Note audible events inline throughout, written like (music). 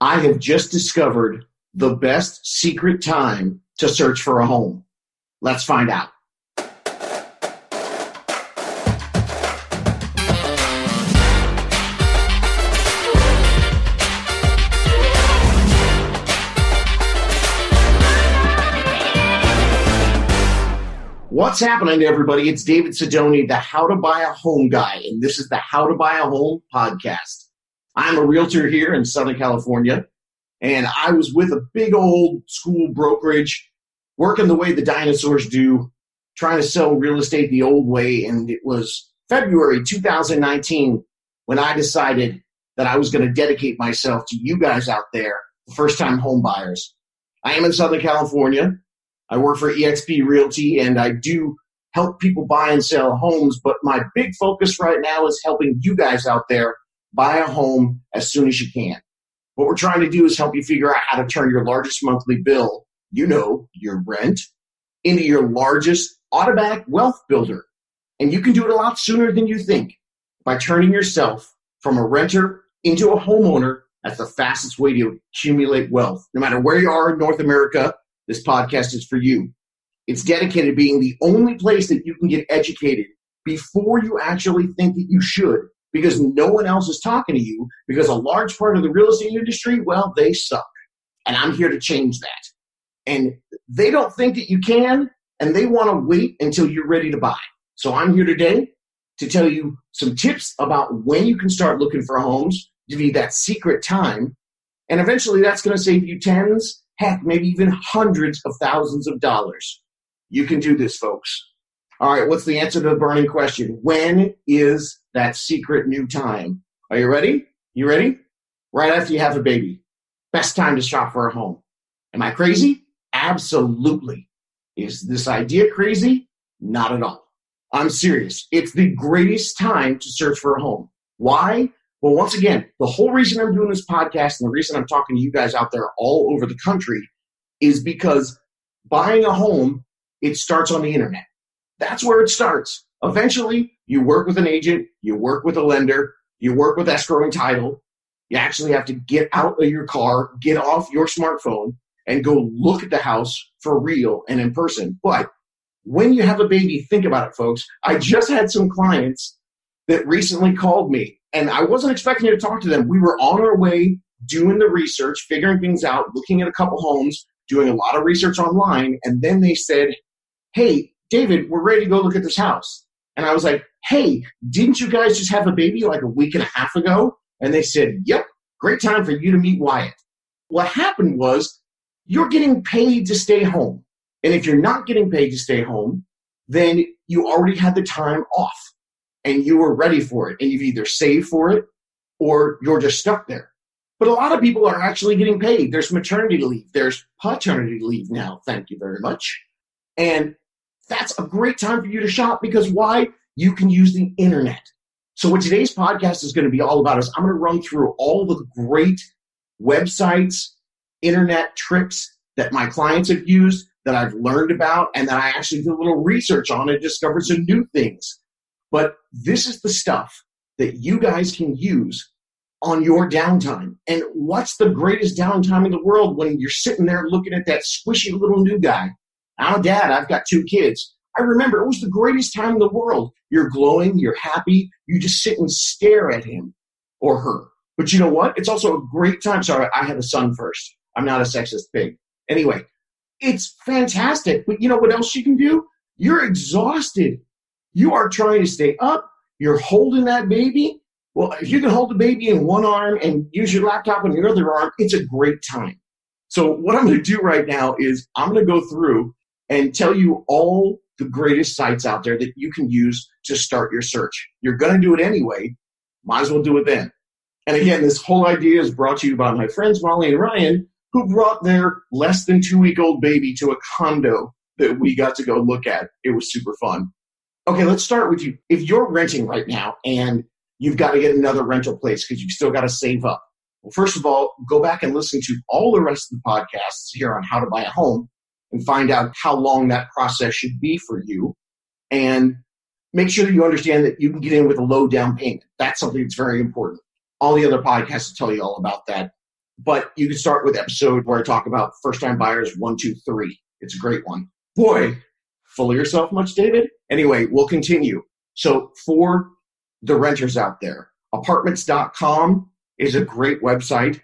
I have just discovered the best secret time to search for a home. Let's find out. What's happening, everybody? It's David Sidoni, the How to Buy a Home guy, and this is the How to Buy a Home podcast. I'm a realtor here in Southern California, and I was with a big old school brokerage working the way the dinosaurs do, trying to sell real estate the old way. And it was February 2019 when I decided that I was going to dedicate myself to you guys out there, the first time home buyers. I am in Southern California. I work for eXp Realty and I do help people buy and sell homes, but my big focus right now is helping you guys out there buy a home as soon as you can. What we're trying to do is help you figure out how to turn your largest monthly bill, you know, your rent, into your largest automatic wealth builder. And you can do it a lot sooner than you think by turning yourself from a renter into a homeowner. That's the fastest way to accumulate wealth. No matter where you are in North America, this podcast is for you. It's dedicated to being the only place that you can get educated before you actually think that you should because no one else is talking to you because a large part of the real estate industry, well, they suck. And I'm here to change that. And they don't think that you can, and they want to wait until you're ready to buy. So I'm here today to tell you some tips about when you can start looking for homes, to be that secret time. And eventually that's going to save you tens, heck, maybe even hundreds of thousands of dollars. You can do this, folks. All right, what's the answer to the burning question? When is that secret new time? Are you ready? You ready? Right after you have a baby. Best time to shop for a home. Am I crazy? Absolutely. Is this idea crazy? Not at all. I'm serious. It's the greatest time to search for a home. Why? Well, once again, the whole reason I'm doing this podcast and the reason I'm talking to you guys out there all over the country is because buying a home, it starts on the internet. That's where it starts. Eventually, you work with an agent, you work with a lender, you work with escrow and title. You actually have to get out of your car, get off your smartphone, and go look at the house for real and in person. But when you have a baby, think about it, folks. I just had some clients that recently called me, and I wasn't expecting to talk to them. We were on our way doing the research, figuring things out, looking at a couple homes, doing a lot of research online, and then they said, Hey, David, we're ready to go look at this house. And I was like, hey, didn't you guys just have a baby like a week and a half ago? And they said, yep, great time for you to meet Wyatt. What happened was you're getting paid to stay home. And if you're not getting paid to stay home, then you already had the time off and you were ready for it. And you've either saved for it or you're just stuck there. But a lot of people are actually getting paid. There's maternity leave, there's paternity leave now. Thank you very much. And that's a great time for you to shop because why? You can use the internet. So what today's podcast is going to be all about is I'm going to run through all the great websites, internet tricks that my clients have used, that I've learned about, and that I actually did a little research on and discovered some new things. But this is the stuff that you guys can use on your downtime. And what's the greatest downtime in the world when you're sitting there looking at that squishy little new guy A dad. I've got two kids. I remember it was the greatest time in the world. You're glowing, you're happy, you just sit and stare at him or her. But you know what? It's also a great time. Sorry, I had a son first. I'm not a sexist pig. Anyway, it's fantastic. But you know what else you can do? You're exhausted. You are trying to stay up. You're holding that baby. Well, if you can hold the baby in one arm and use your laptop in your other arm, it's a great time. So, what I'm going to do right now is I'm going to go through and tell you all the greatest sites out there that you can use to start your search. You're going to do it anyway. Might as well do it then. And again, this whole idea is brought to you by my friends Molly and Ryan, who brought their less than two week old baby to a condo that we got to go look at. It was super fun. Okay, let's start with you. If you're renting right now and you've got to get another rental place because you've still got to save up. Well, first of all, go back and listen to all the rest of the podcasts here on how to buy a home and find out how long that process should be for you. And make sure that you understand that you can get in with a low down payment. That's something that's very important. All the other podcasts tell you all about that. But you can start with episode where I talk about first time buyers one, two, three. It's a great one. Boy, full of yourself much, David? Anyway, we'll continue. So for the renters out there, apartments.com is a great website.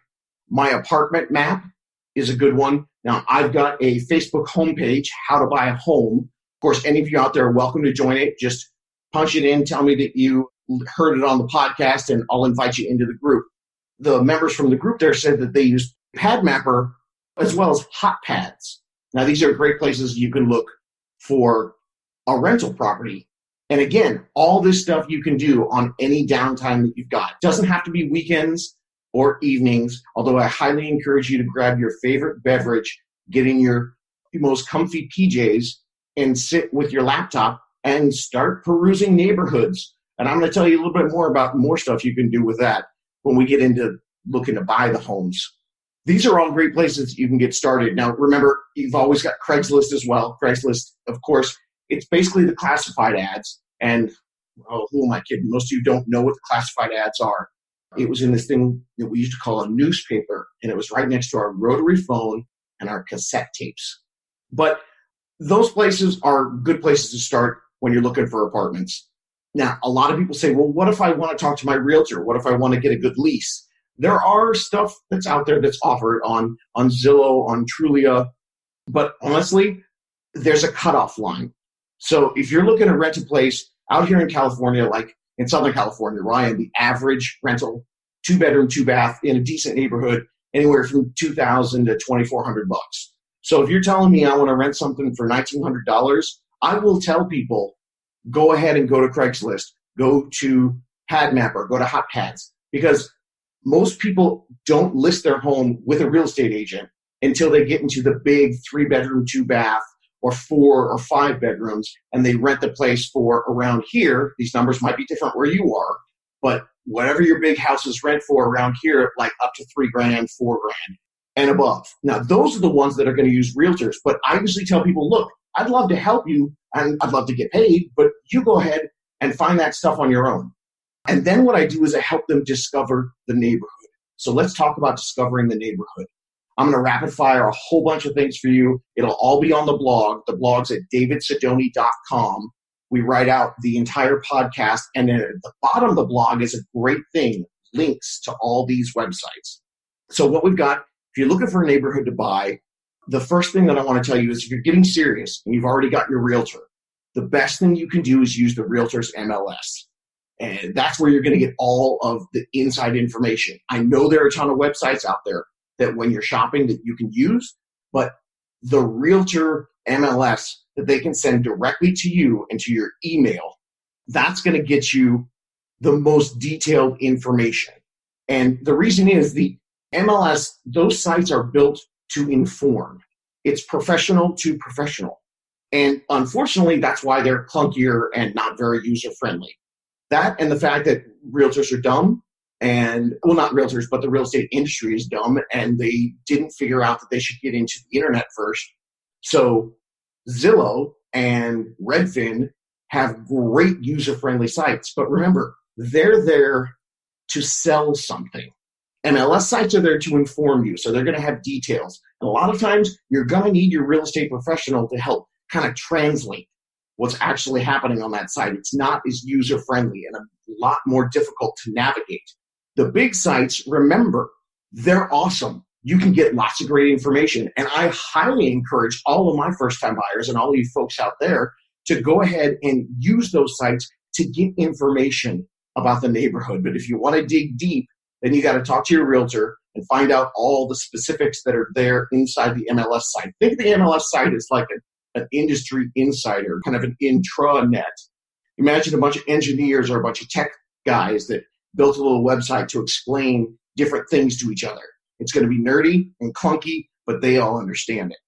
My apartment map is a good one. Now, I've got a Facebook homepage, How to Buy a Home. Of course, any of you out there are welcome to join it. Just punch it in, tell me that you heard it on the podcast, and I'll invite you into the group. The members from the group there said that they use PadMapper as well as HotPads. Now, these are great places you can look for a rental property. And again, all this stuff you can do on any downtime that you've got. Doesn't have to be weekends or evenings, although I highly encourage you to grab your favorite beverage, get in your most comfy PJs, and sit with your laptop and start perusing neighborhoods. And I'm going to tell you a little bit more about more stuff you can do with that when we get into looking to buy the homes. These are all great places you can get started. Now, remember, you've always got Craigslist as well. Craigslist, of course, it's basically the classified ads. And oh, who am I kidding? Most of you don't know what the classified ads are. It was in this thing that we used to call a newspaper, and it was right next to our rotary phone and our cassette tapes. But those places are good places to start when you're looking for apartments. Now, a lot of people say, well, what if I want to talk to my realtor? What if I want to get a good lease? There are stuff that's out there that's offered on, on Zillow, on Trulia, but honestly, there's a cutoff line. So if you're looking to rent a place out here in California, like in Southern California, Ryan, the average rental, two bedroom, two bath in a decent neighborhood, anywhere from 2000 to 2400 bucks. So if you're telling me I want to rent something for $1,900, I will tell people go ahead and go to Craigslist, go to PadMapper, go to Hot Pads, because most people don't list their home with a real estate agent until they get into the big three bedroom, two bath, or four or five bedrooms, and they rent the place for around here. These numbers might be different where you are, but whatever your big houses rent for around here, like up to three grand, four grand, and above. Now, those are the ones that are going to use realtors. But I usually tell people, look, I'd love to help you and I'd love to get paid, but you go ahead and find that stuff on your own. And then what I do is I help them discover the neighborhood. So let's talk about discovering the neighborhood. I'm going to rapid fire a whole bunch of things for you. It'll all be on the blog. The blog's at davidsidoni.com. We write out the entire podcast, and then at the bottom of the blog is a great thing links to all these websites. So, what we've got, if you're looking for a neighborhood to buy, the first thing that I want to tell you is if you're getting serious and you've already got your realtor, the best thing you can do is use the realtor's MLS. And that's where you're going to get all of the inside information. I know there are a ton of websites out there that when you're shopping that you can use, but the realtor MLS that they can send directly to you and to your email, that's going to get you the most detailed information. And the reason is the MLS, those sites are built to inform. It's professional to professional. And unfortunately, that's why they're clunkier and not very user friendly. That and the fact that realtors are dumb and, well, not realtors, but the real estate industry is dumb and they didn't figure out that they should get into the internet first. So Zillow and Redfin have great user friendly sites. But remember, they're there to sell something. MLS sites are there to inform you, so they're going to have details. And a lot of times, you're going to need your real estate professional to help kind of translate what's actually happening on that site. It's not as user friendly and a lot more difficult to navigate. The big sites, remember, they're awesome. You can get lots of great information. And I highly encourage all of my first time buyers and all of you folks out there to go ahead and use those sites to get information about the neighborhood. But if you want to dig deep, then you got to talk to your realtor and find out all the specifics that are there inside the MLS site. Think of the MLS site as like an industry insider, kind of an intranet. Imagine a bunch of engineers or a bunch of tech guys that built a little website to explain different things to each other. It's going to be nerdy and clunky, but they all understand it.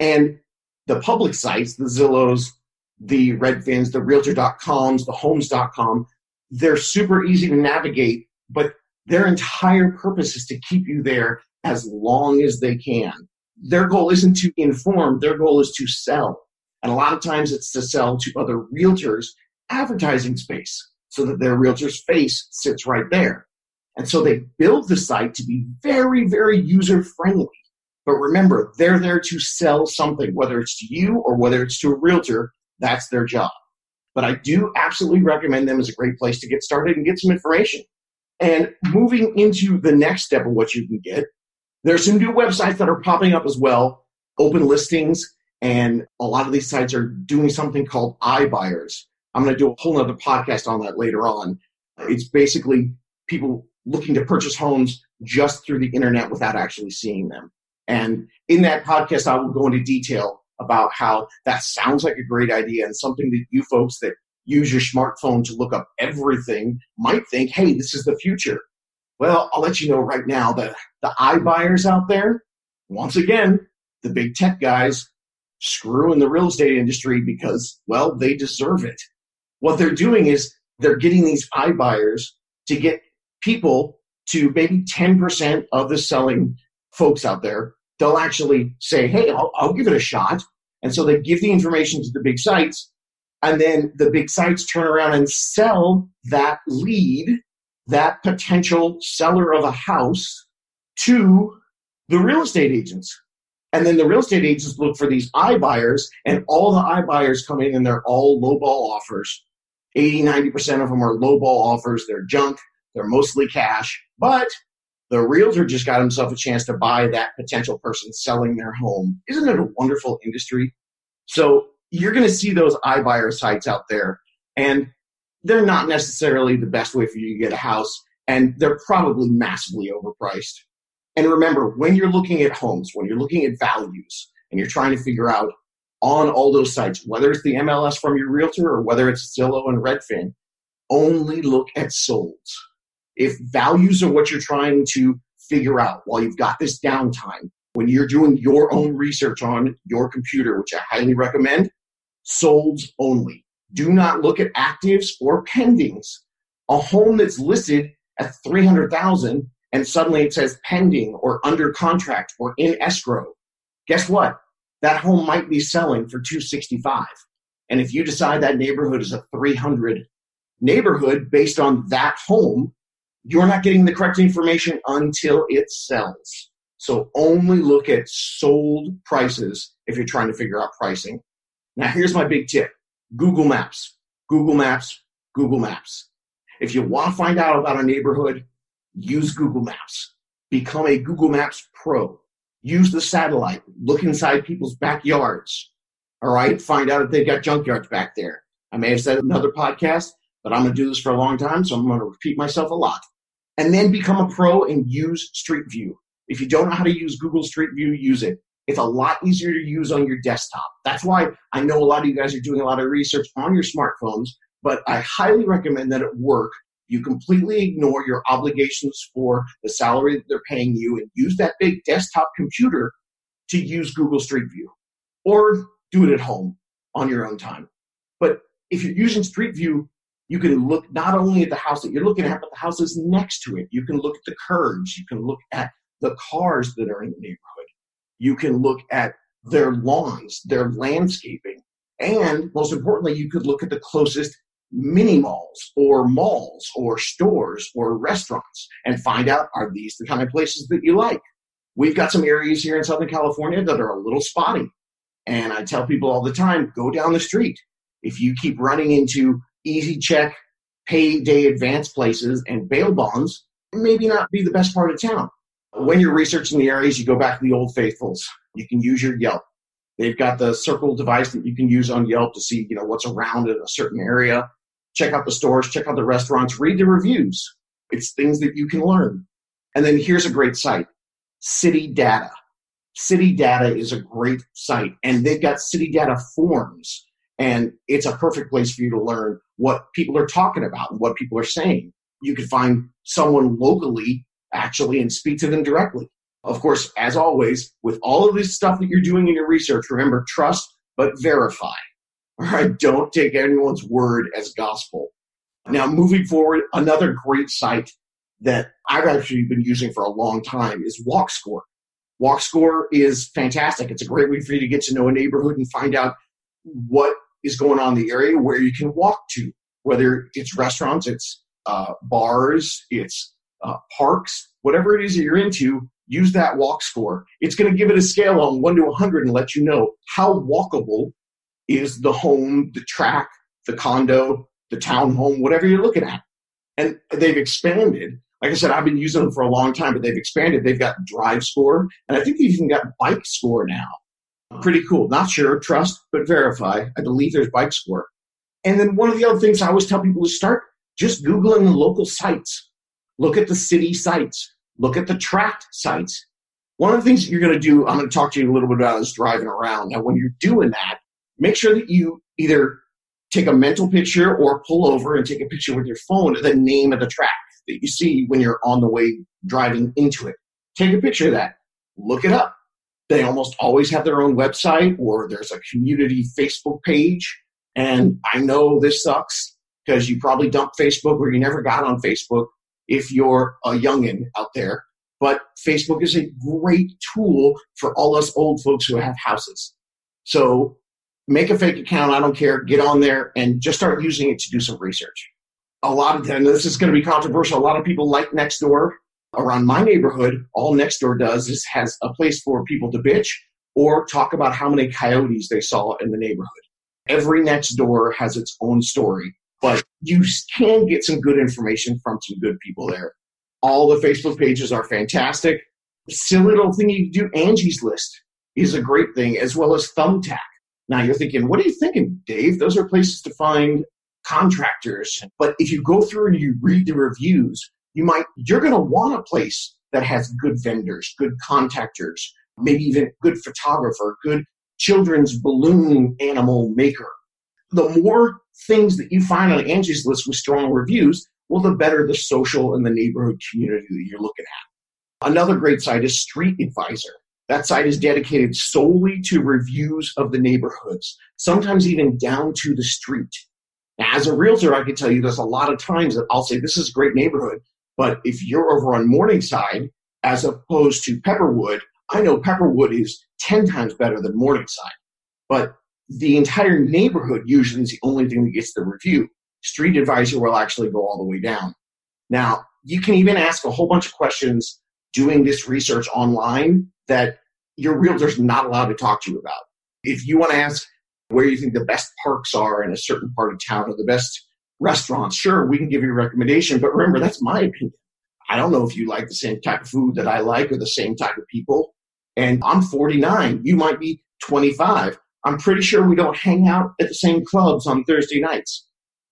And the public sites, the Zillows, the Redfins, the Realtor.coms, the Homes.com, they're super easy to navigate, but their entire purpose is to keep you there as long as they can. Their goal isn't to inform, their goal is to sell. And a lot of times it's to sell to other realtors advertising space so that their realtor's face sits right there. And so they build the site to be very, very user friendly. But remember, they're there to sell something, whether it's to you or whether it's to a realtor, that's their job. But I do absolutely recommend them as a great place to get started and get some information. And moving into the next step of what you can get, there's some new websites that are popping up as well, open listings, and a lot of these sites are doing something called iBuyers. I'm going to do a whole other podcast on that later on. It's basically people looking to purchase homes just through the internet without actually seeing them. And in that podcast, I will go into detail about how that sounds like a great idea and something that you folks that use your smartphone to look up everything might think, hey, this is the future. Well, I'll let you know right now that the iBuyers out there, once again, the big tech guys screwing the real estate industry because, well, they deserve it. What they're doing is they're getting these iBuyers to get people to maybe 10% of the selling folks out there. They'll actually say, hey, I'll, I'll give it a shot. And so they give the information to the big sites, and then the big sites turn around and sell that lead, that potential seller of a house, to the real estate agents. And then the real estate agents look for these iBuyers, and all the iBuyers come in and they're all lowball offers. 80, 90% of them are lowball offers. They're junk. They're mostly cash. But the realtor just got himself a chance to buy that potential person selling their home. Isn't it a wonderful industry? So you're going to see those iBuyer sites out there, and they're not necessarily the best way for you to get a house, and they're probably massively overpriced. And remember, when you're looking at homes, when you're looking at values, and you're trying to figure out on all those sites, whether it's the MLS from your realtor or whether it's Zillow and Redfin, only look at solds. If values are what you're trying to figure out while you've got this downtime, when you're doing your own research on your computer, which I highly recommend, solds only. Do not look at actives or pendings. A home that's listed at 300,000 and suddenly it says pending or under contract or in escrow. Guess what? That home might be selling for 265. And if you decide that neighborhood is a 300 neighborhood based on that home, you're not getting the correct information until it sells. So only look at sold prices if you're trying to figure out pricing. Now here's my big tip. Google Maps, Google Maps, Google Maps. If you want to find out about a neighborhood, use Google Maps. Become a Google Maps pro. Use the satellite. Look inside people's backyards. All right. Find out if they've got junkyards back there. I may have said another podcast, but I'm going to do this for a long time, so I'm going to repeat myself a lot. And then become a pro and use Street View. If you don't know how to use Google Street View, use it. It's a lot easier to use on your desktop. That's why I know a lot of you guys are doing a lot of research on your smartphones, but I highly recommend that at work you completely ignore your obligations for the salary that they're paying you and use that big desktop computer to use Google Street View or do it at home on your own time. But if you're using Street View, you can look not only at the house that you're looking at, but the houses next to it. You can look at the curves. You can look at the cars that are in the neighborhood. You can look at their lawns, their landscaping. And most importantly, you could look at the closest mini malls or malls or stores or restaurants and find out are these the kind of places that you like. We've got some areas here in Southern California that are a little spotty. And I tell people all the time go down the street. If you keep running into easy check, payday advance places, and bail bonds, maybe not be the best part of town. When you're researching the areas, you go back to the old faithfuls. You can use your Yelp. They've got the circle device that you can use on Yelp to see, you know, what's around in a certain area check out the stores, check out the restaurants, read the reviews. It's things that you can learn. And then here's a great site City Data. City Data is a great site, and they've got City Data forms, and it's a perfect place for you to learn what people are talking about and what people are saying. You can find someone locally actually and speak to them directly. Of course, as always, with all of this stuff that you're doing in your research, remember trust but verify. All right, don't take anyone's word as gospel. Now, moving forward, another great site that I've actually been using for a long time is WalkScore. WalkScore is fantastic. It's a great way for you to get to know a neighborhood and find out what is going on in the area, where you can walk to, whether it's restaurants, it's uh, bars, it's uh, parks, whatever it is that you're into, use that walk score. It's going to give it a scale on 1 to 100 and let you know how walkable is the home, the track, the condo, the townhome, whatever you're looking at. And they've expanded. Like I said, I've been using them for a long time, but they've expanded. They've got drive score, and I think they've even got bike score now. Pretty cool. Not sure, trust, but verify. I believe there's bike score. And then one of the other things I always tell people is start just Googling the local sites. Look at the city sites. Look at the tract sites. One of the things that you're going to do, I'm going to talk to you a little bit about is driving around. Now, when you're doing that, make sure that you either take a mental picture or pull over and take a picture with your phone of the name of the track that you see when you're on the way driving into it. Take a picture of that. Look it up. They almost always have their own website or there's a community Facebook page. And I know this sucks because you probably dumped Facebook or you never got on Facebook if you're a youngin out there. But Facebook is a great tool for all us old folks who have houses. So make a fake account. I don't care. Get on there and just start using it to do some research. A lot of them, this is going to be controversial. A lot of people like Nextdoor. Around my neighborhood, all Nextdoor does is has a place for people to bitch or talk about how many coyotes they saw in the neighborhood. Every Nextdoor has its own story, but you can get some good information from some good people there. All the Facebook pages are fantastic. Silly little thing you do, Angie's List is a great thing, as well as Thumbtack. Now you're thinking, what are you thinking, Dave? Those are places to find contractors. But if you go through and you read the reviews, you might you're going to want a place that has good vendors, good contactors, maybe even good photographer, good children's balloon animal maker. The more things that you find on Angie's list with strong reviews, well, the better the social and the neighborhood community that you're looking at. Another great site is Street Advisor. That site is dedicated solely to reviews of the neighborhoods, sometimes even down to the street. Now, as a realtor, I can tell you there's a lot of times that I'll say, This is a great neighborhood. But if you're over on Morningside, as opposed to Pepperwood, I know Pepperwood is 10 times better than Morningside. But the entire neighborhood usually is the only thing that gets the review. Street Advisor will actually go all the way down. Now, you can even ask a whole bunch of questions doing this research online that your realtor's not allowed to talk to you about. If you want to ask where you think the best parks are in a certain part of town or the best restaurants, sure, we can give you a recommendation. But remember, that's my opinion. I don't know if you like the same type of food that I like or the same type of people. And I'm 49. You might be 25. I'm pretty sure we don't hang out at the same clubs on Thursday nights.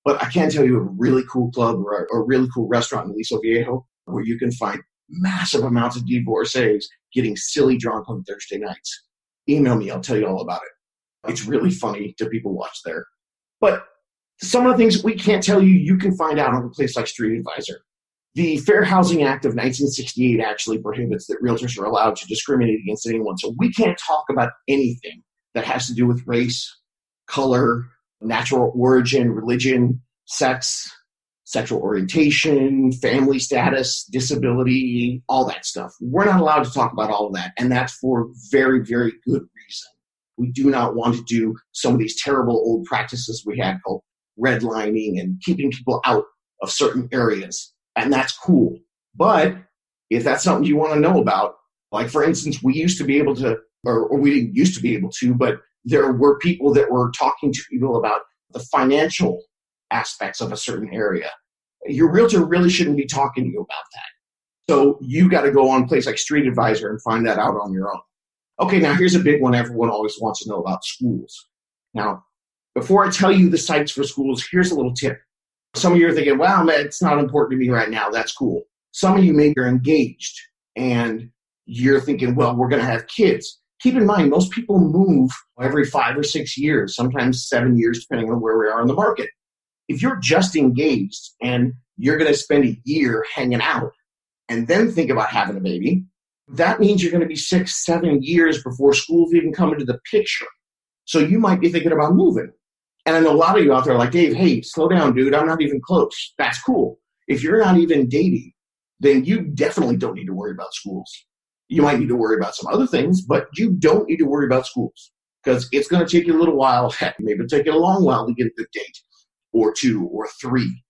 But I can tell you a really cool club or a, really cool restaurant in Aliso Viejo where you can find massive amounts of divorcees getting silly drunk on Thursday nights. Email me, I'll tell you all about it. It's really funny to people watch there. But some of the things we can't tell you, you can find out on a place like Street Advisor. The Fair Housing Act of 1968 actually prohibits that realtors are allowed to discriminate against anyone. So we can't talk about anything that has to do with race, color, natural origin, religion, sex, sexual orientation, family status, disability, all that stuff. We're not allowed to talk about all of that, and that's for very, very good reason. We do not want to do some of these terrible old practices we had called redlining and keeping people out of certain areas, and that's cool. But if that's something you want to know about, like for instance, we used to be able to, or, or we didn't used to be able to, but there were people that were talking to people about the financial aspects of a certain area. Your realtor really shouldn't be talking to you about that. So you got to go on a place like Street Advisor and find that out on your own. Okay, now here's a big one everyone always wants to know about schools. Now, before I tell you the sites for schools, here's a little tip. Some of you are thinking, wow, man, it's not important to me right now. That's cool. Some of you maybe are engaged and you're thinking, well, we're going to have kids. Keep in mind, most people move every five or six years, sometimes seven years, depending on where we are in the market if you're just engaged and you're going to spend a year hanging out and then think about having a baby, that means you're going to be six, seven years before schools even come into the picture. So you might be thinking about moving. And I know a lot of you out there are like, Dave, hey, slow down, dude. I'm not even close. That's cool. If you're not even dating, then you definitely don't need to worry about schools. You might need to worry about some other things, but you don't need to worry about schools because it's going to take you a little while. Heck, maybe it'll take you a long while to get a good date or two or three.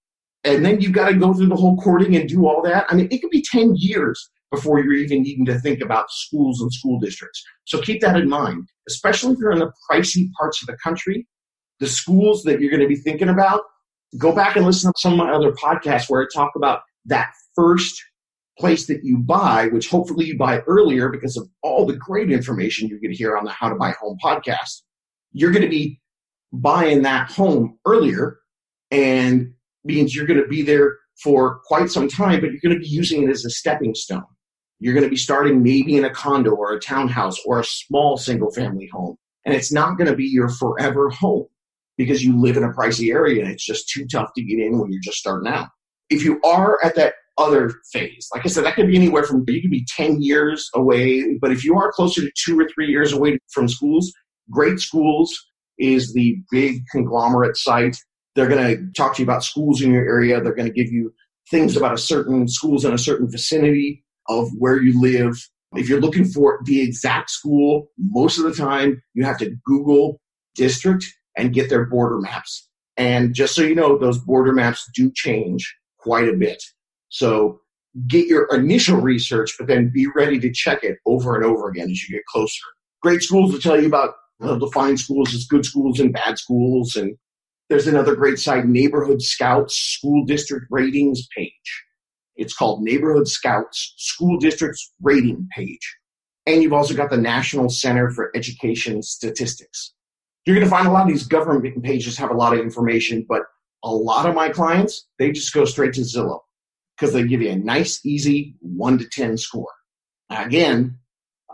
And then you've got to go through the whole courting and do all that. I mean, it could be 10 years before you're even needing to think about schools and school districts. So keep that in mind, especially if you're in the pricey parts of the country. The schools that you're going to be thinking about, go back and listen to some of my other podcasts where I talk about that first place that you buy, which hopefully you buy earlier because of all the great information you're going to hear on the How to Buy Home podcast. You're going to be buying that home earlier and means you're going to be there for quite some time, but you're going to be using it as a stepping stone. You're going to be starting maybe in a condo or a townhouse or a small single family home. And it's not going to be your forever home because you live in a pricey area and it's just too tough to get in when you're just starting out. If you are at that other phase, like I said, that could be anywhere from, you could be 10 years away, but if you are closer to two or three years away from schools, great schools is the big conglomerate site. They're going to talk to you about schools in your area. They're going to give you things about a certain schools in a certain vicinity of where you live. If you're looking for the exact school, most of the time you have to Google district and get their border maps. And just so you know, those border maps do change quite a bit. So get your initial research, but then be ready to check it over and over again as you get closer. Great schools will tell you about uh, define schools as good schools and bad schools. And there's another great site, Neighborhood Scouts School District Ratings page. It's called Neighborhood Scouts School Districts Rating page. And you've also got the National Center for Education Statistics. You're going to find a lot of these government pages have a lot of information, but a lot of my clients, they just go straight to Zillow because they give you a nice, easy one to 10 score. Again,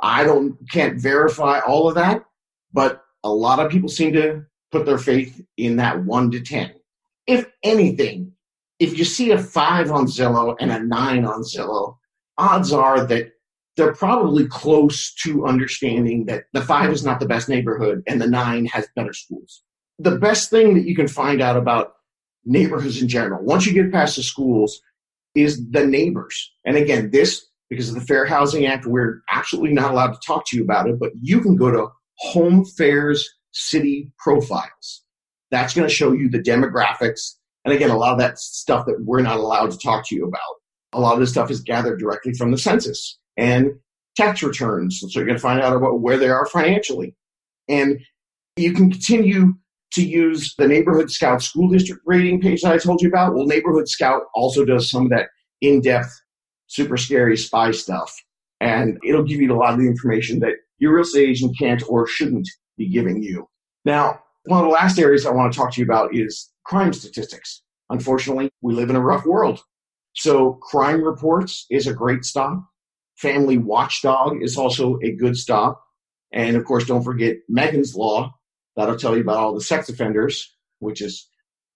I don't, can't verify all of that, but a lot of people seem to put their faith in that one to 10. If anything, if you see a five on Zillow and a nine on Zillow, odds are that they're probably close to understanding that the five is not the best neighborhood and the nine has better schools. The best thing that you can find out about neighborhoods in general, once you get past the schools, is the neighbors. And again, this, because of the Fair Housing Act, we're absolutely not allowed to talk to you about it, but you can go to Home Fairs City Profiles. That's going to show you the demographics. And again, a lot of that stuff that we're not allowed to talk to you about. A lot of this stuff is gathered directly from the census and tax returns. So you're going to find out about where they are financially. And you can continue to use the Neighborhood Scout school district rating page that I told you about. Well, Neighborhood Scout also does some of that in depth, super scary spy stuff. And it'll give you a lot of the information that your real estate agent can't or shouldn't be giving you. Now, one of the last areas I want to talk to you about is crime statistics. Unfortunately, we live in a rough world. So crime reports is a great stop. Family Watchdog is also a good stop. And of course, don't forget Megan's Law. That'll tell you about all the sex offenders, which is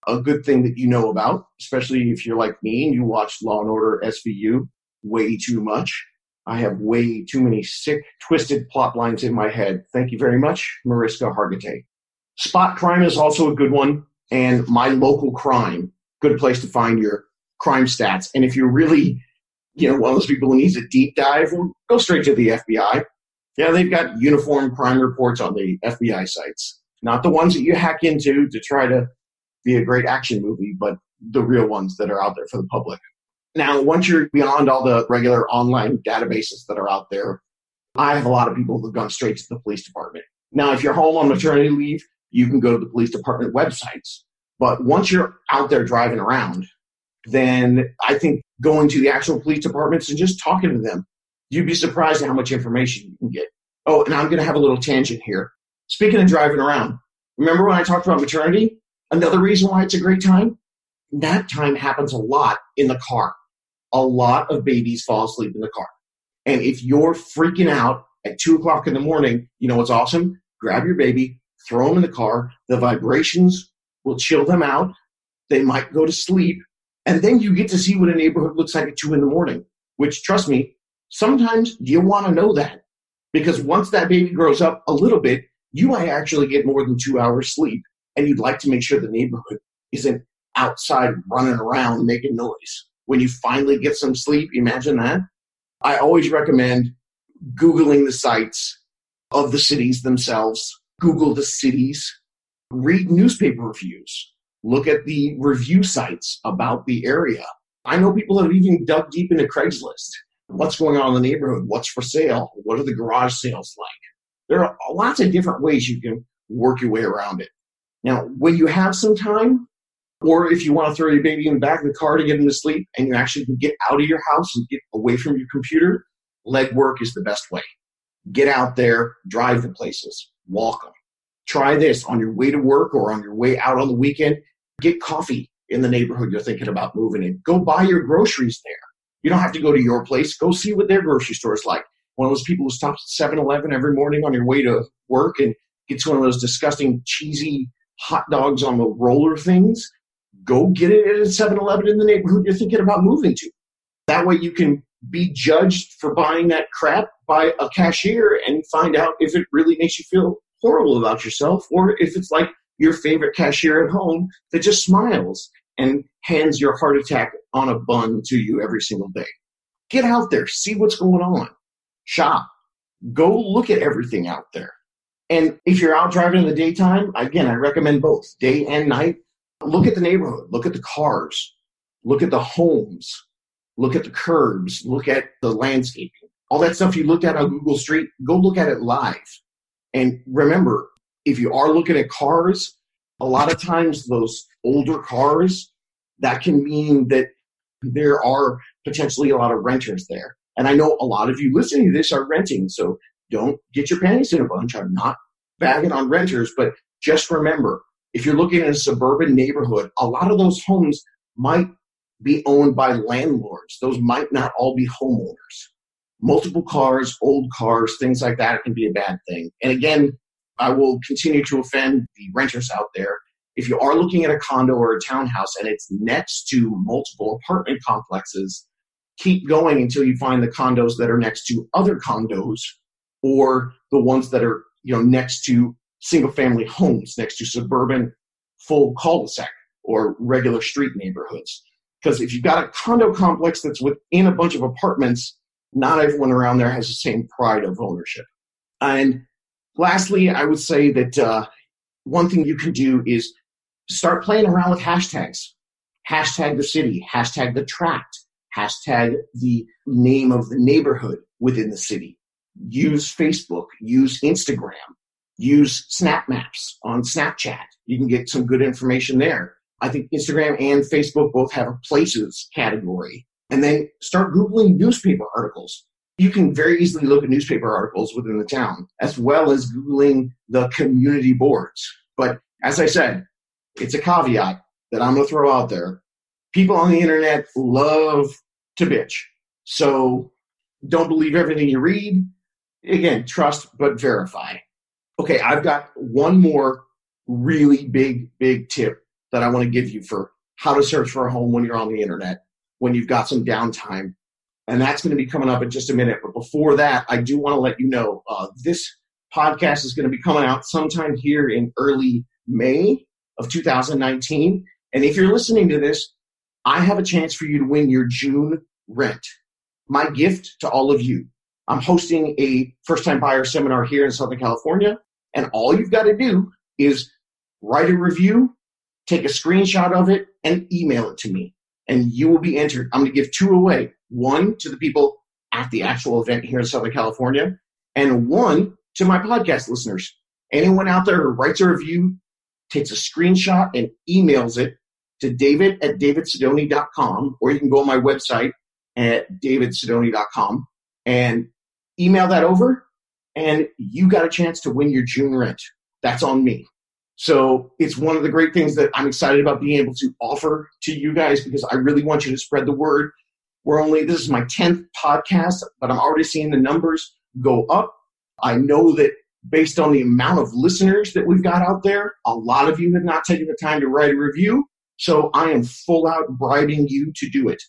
a good thing that you know about, especially if you're like me and you watch Law and Order SVU way too much. I have way too many sick, twisted plot lines in my head. Thank you very much, Mariska Hargitay. Spot crime is also a good one, and my local crime, good place to find your crime stats. And if you're really, you know, one of those people who needs a deep dive, well, go straight to the FBI. Yeah, they've got uniform crime reports on the FBI sites, not the ones that you hack into to try to be a great action movie, but the real ones that are out there for the public. Now, once you're beyond all the regular online databases that are out there, I have a lot of people who've gone straight to the police department. Now, if you're home on maternity leave, you can go to the police department websites. But once you're out there driving around, then I think going to the actual police departments and just talking to them, you'd be surprised at how much information you can get. Oh, and I'm going to have a little tangent here. Speaking of driving around, remember when I talked about maternity? Another reason why it's a great time? That time happens a lot in the car a lot of babies fall asleep in the car. And if you're freaking out at two o'clock in the morning, you know what's awesome? Grab your baby, throw them in the car. The vibrations will chill them out. They might go to sleep. And then you get to see what a neighborhood looks like at two in the morning, which trust me, sometimes you want to know that because once that baby grows up a little bit, you might actually get more than two hours sleep. And you'd like to make sure the neighborhood isn't outside running around making noise when you finally get some sleep. Imagine that. I always recommend Googling the sites of the cities themselves, Google the cities, read newspaper reviews, Look at the review sites about the area. I know people have even dug deep into Craigslist. What's going on in the neighborhood? What's for sale? What are the garage sales like? There are lots of different ways you can work your way around it. Now, when you have some time, or if you want to throw your baby in the back of the car to get him to sleep and you actually can get out of your house and get away from your computer, leg work is the best way. Get out there, drive the places, walk them. Try this on your way to work or on your way out on the weekend. Get coffee in the neighborhood you're thinking about moving in. Go buy your groceries there. You don't have to go to your place. Go see what their grocery store is like. One of those people who stops at 7 Eleven every morning on your way to work and gets one of those disgusting, cheesy hot dogs on the roller things. Go get it at a 7 Eleven in the neighborhood you're thinking about moving to. That way you can be judged for buying that crap by a cashier and find out if it really makes you feel horrible about yourself or if it's like your favorite cashier at home that just smiles and hands your heart attack on a bun to you every single day. Get out there, see what's going on, shop, go look at everything out there. And if you're out driving in the daytime, again, I recommend both day and night. Look at the neighborhood, look at the cars, look at the homes, look at the curbs, look at the landscaping. All that stuff you looked at on Google Street, go look at it live. And remember, if you are looking at cars, a lot of times those older cars, that can mean that there are potentially a lot of renters there. And I know a lot of you listening to this are renting, so don't get your panties in a bunch. I'm not bagging on renters, but just remember if you're looking at a suburban neighborhood, a lot of those homes might be owned by landlords. Those might not all be homeowners. Multiple cars, old cars, things like that can be a bad thing. And again, I will continue to offend the renters out there. If you are looking at a condo or a townhouse and it's next to multiple apartment complexes, keep going until you find the condos that are next to other condos or the ones that are you know next to single family homes next to suburban full cul-de-sac or regular street neighborhoods. Because if you've got a condo complex that's within a bunch of apartments not everyone around there has the same pride of ownership. And lastly i would say that uh, one thing you can do is start playing around with hashtags. Hashtag the city hashtag the tract hashtag the name of the neighborhood within the city. Use Facebook, use Instagram, use Snap Maps on Snapchat. You can get some good information there. I think Instagram and Facebook both have a places category. And then start Googling newspaper articles. You can very easily look at newspaper articles within the town, as well as Googling the community boards. But as I said, it's a caveat that I'm going to throw out there. People on the internet love to bitch. So don't believe everything you read again, trust but verify. Okay, I've got one more really big, big tip that I want to give you for how to search for a home when you're on the internet, when you've got some downtime. And that's going to be coming up in just a minute. But before that, I do want to let you know uh, this podcast is going to be coming out sometime here in early May of 2019. And if you're listening to this, I have a chance for you to win your June rent. My gift to all of you I'm hosting a first time buyer seminar here in Southern California. And all you've got to do is write a review, take a screenshot of it, and email it to me. And you will be entered. I'm going to give two away one to the people at the actual event here in Southern California, and one to my podcast listeners. Anyone out there who writes a review, takes a screenshot, and emails it to david at davidsidoni.com, or you can go on my website at davidsidoni.com and email that over, and you got a chance to win your June rent. That's on me. So it's one of the great things that I'm excited about being able to offer to you guys because I really want you to spread the word. We're only, this is my 10th podcast, but I'm already seeing the numbers go up. I know that based on the amount of listeners that we've got out there, a lot of you have not taken the time to write a review. So I am full out bribing you to do it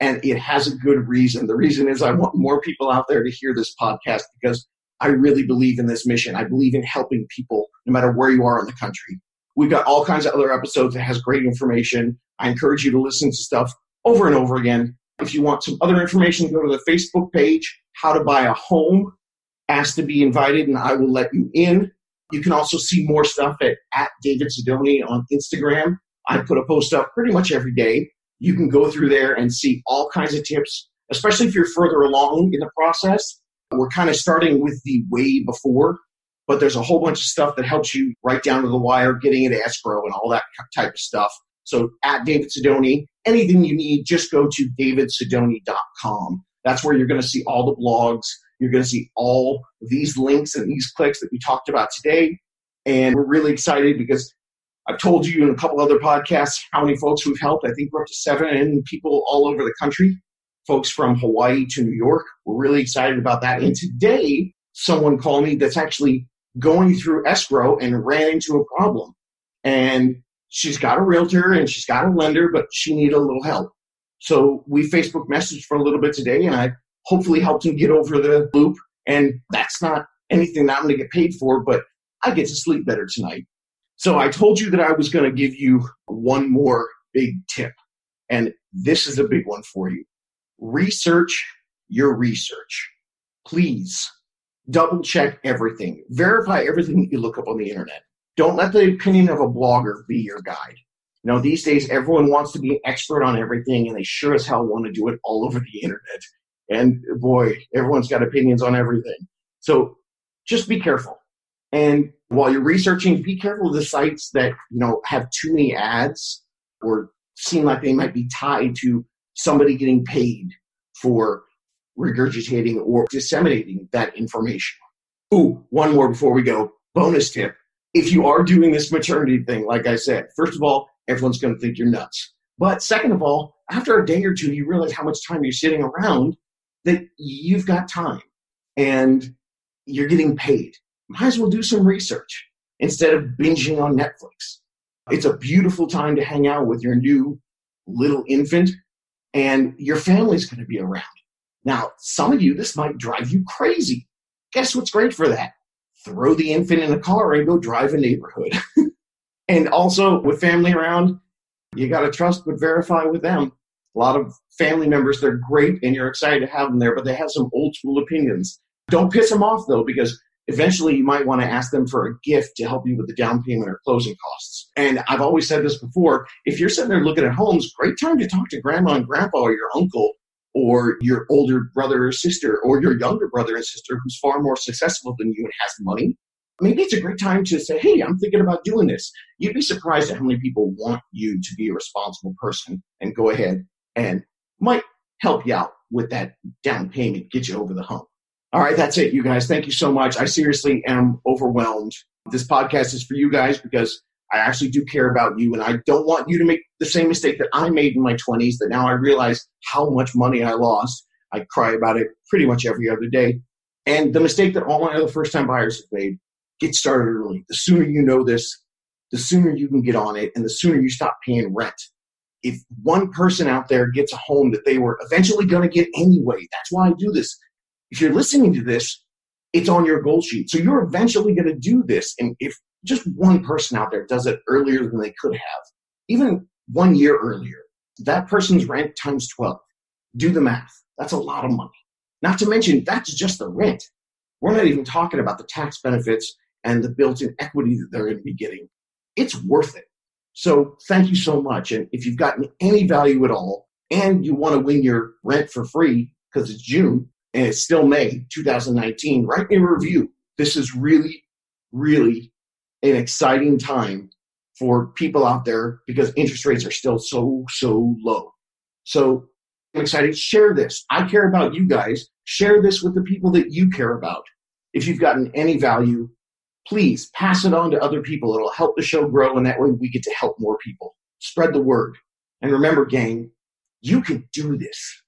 and it has a good reason. The reason is I want more people out there to hear this podcast because I really believe in this mission. I believe in helping people no matter where you are in the country. We've got all kinds of other episodes that has great information. I encourage you to listen to stuff over and over again. If you want some other information, go to the Facebook page, How to Buy a Home. Ask to be invited, and I will let you in. You can also see more stuff at, at David Sidoni on Instagram. I put a post up pretty much every day. You can go through there and see all kinds of tips, especially if you're further along in the process. We're kind of starting with the way before, but there's a whole bunch of stuff that helps you right down to the wire, getting into escrow and all that type of stuff. So at David Sidoni, anything you need, just go to davidsidoni.com. That's where you're going to see all the blogs. You're going to see all these links and these clicks that we talked about today. And we're really excited because I've told you in a couple other podcasts how many folks we've helped. I think we're up to seven people all over the country, folks from Hawaii to New York. We're really excited about that. And today, someone called me that's actually going through escrow and ran into a problem. And she's got a realtor and she's got a lender, but she needed a little help. So we Facebook messaged for a little bit today, and I hopefully helped him get over the loop. And that's not anything that I'm going to get paid for, but I get to sleep better tonight. So I told you that I was going to give you one more big tip. And this is a big one for you. Research your research. Please double check everything. Verify everything that you look up on the internet. Don't let the opinion of a blogger be your guide. You know, these days everyone wants to be an expert on everything and they sure as hell want to do it all over the (laughs) internet. And boy, everyone's got opinions on everything. So just be careful. And while you're researching, be careful of the sites that, you know, have too many ads or seem like they might be tied to somebody getting paid for regurgitating or disseminating that information. Ooh, one more before we go. Bonus tip. If you are doing this maternity thing, like I said, first of all, everyone's going to think you're nuts. But second of all, after a day or two, you realize how much time you're sitting around that you've got time and you're getting paid. Might as well do some research instead of binging on Netflix. It's a beautiful time to hang out with your new little infant, and your family's going to be around. Now, some of you, this might drive you crazy. Guess what's great for that? Throw the infant in a car and go drive a neighborhood. (laughs) and also, with family around, you got to trust but verify with them a lot of family members, they're great and you're excited to have them there, but they have some old school opinions. Don't piss them off though, because eventually you might want to ask them for a gift to help you with the down payment or closing costs. And I've always said this before if you're sitting there looking at homes, great time to talk to grandma and grandpa or your uncle or your older brother or sister or your younger brother and sister who's far more successful than you and has money. Maybe it's a great time to say, hey, I'm thinking about doing this. You'd be surprised at how many people want you to be a responsible person and go ahead and might help you out with that down payment, get you over the hump. All right, that's it, you guys. Thank you so much. I seriously am overwhelmed. This podcast is for you guys because I actually do care about you, and I don't want you to make the same mistake that I made in my 20s that now I realize how much money I lost. I cry about it pretty much every other day. And the mistake that all my other first time buyers have made get started early. The sooner you know this, the sooner you can get on it, and the sooner you stop paying rent if one person out there gets a home that they were eventually going to get anyway, that's why I do this. If you're listening to this, it's on your goal sheet. So you're eventually going to do this. And if just one person out there does it earlier than they could have, even one year earlier, that person's rent times 12. Do the math. That's a lot of money. Not to mention, that's just the rent. We're not even talking about the tax benefits and the built in equity that they're going to be getting. It's worth it. So thank you so much. And if you've gotten any value at all and you want to win your rent for free because it's June and it's still May 2019, write me a review. This is really, really an exciting time for people out there because interest rates are still so, so low. So I'm excited. Share this. I care about you guys. Share this with the people that you care about. If you've gotten any value, please pass it on to other people. It'll help the show grow, and that way we get to help more people. Spread the word. And remember, gang, you can do this.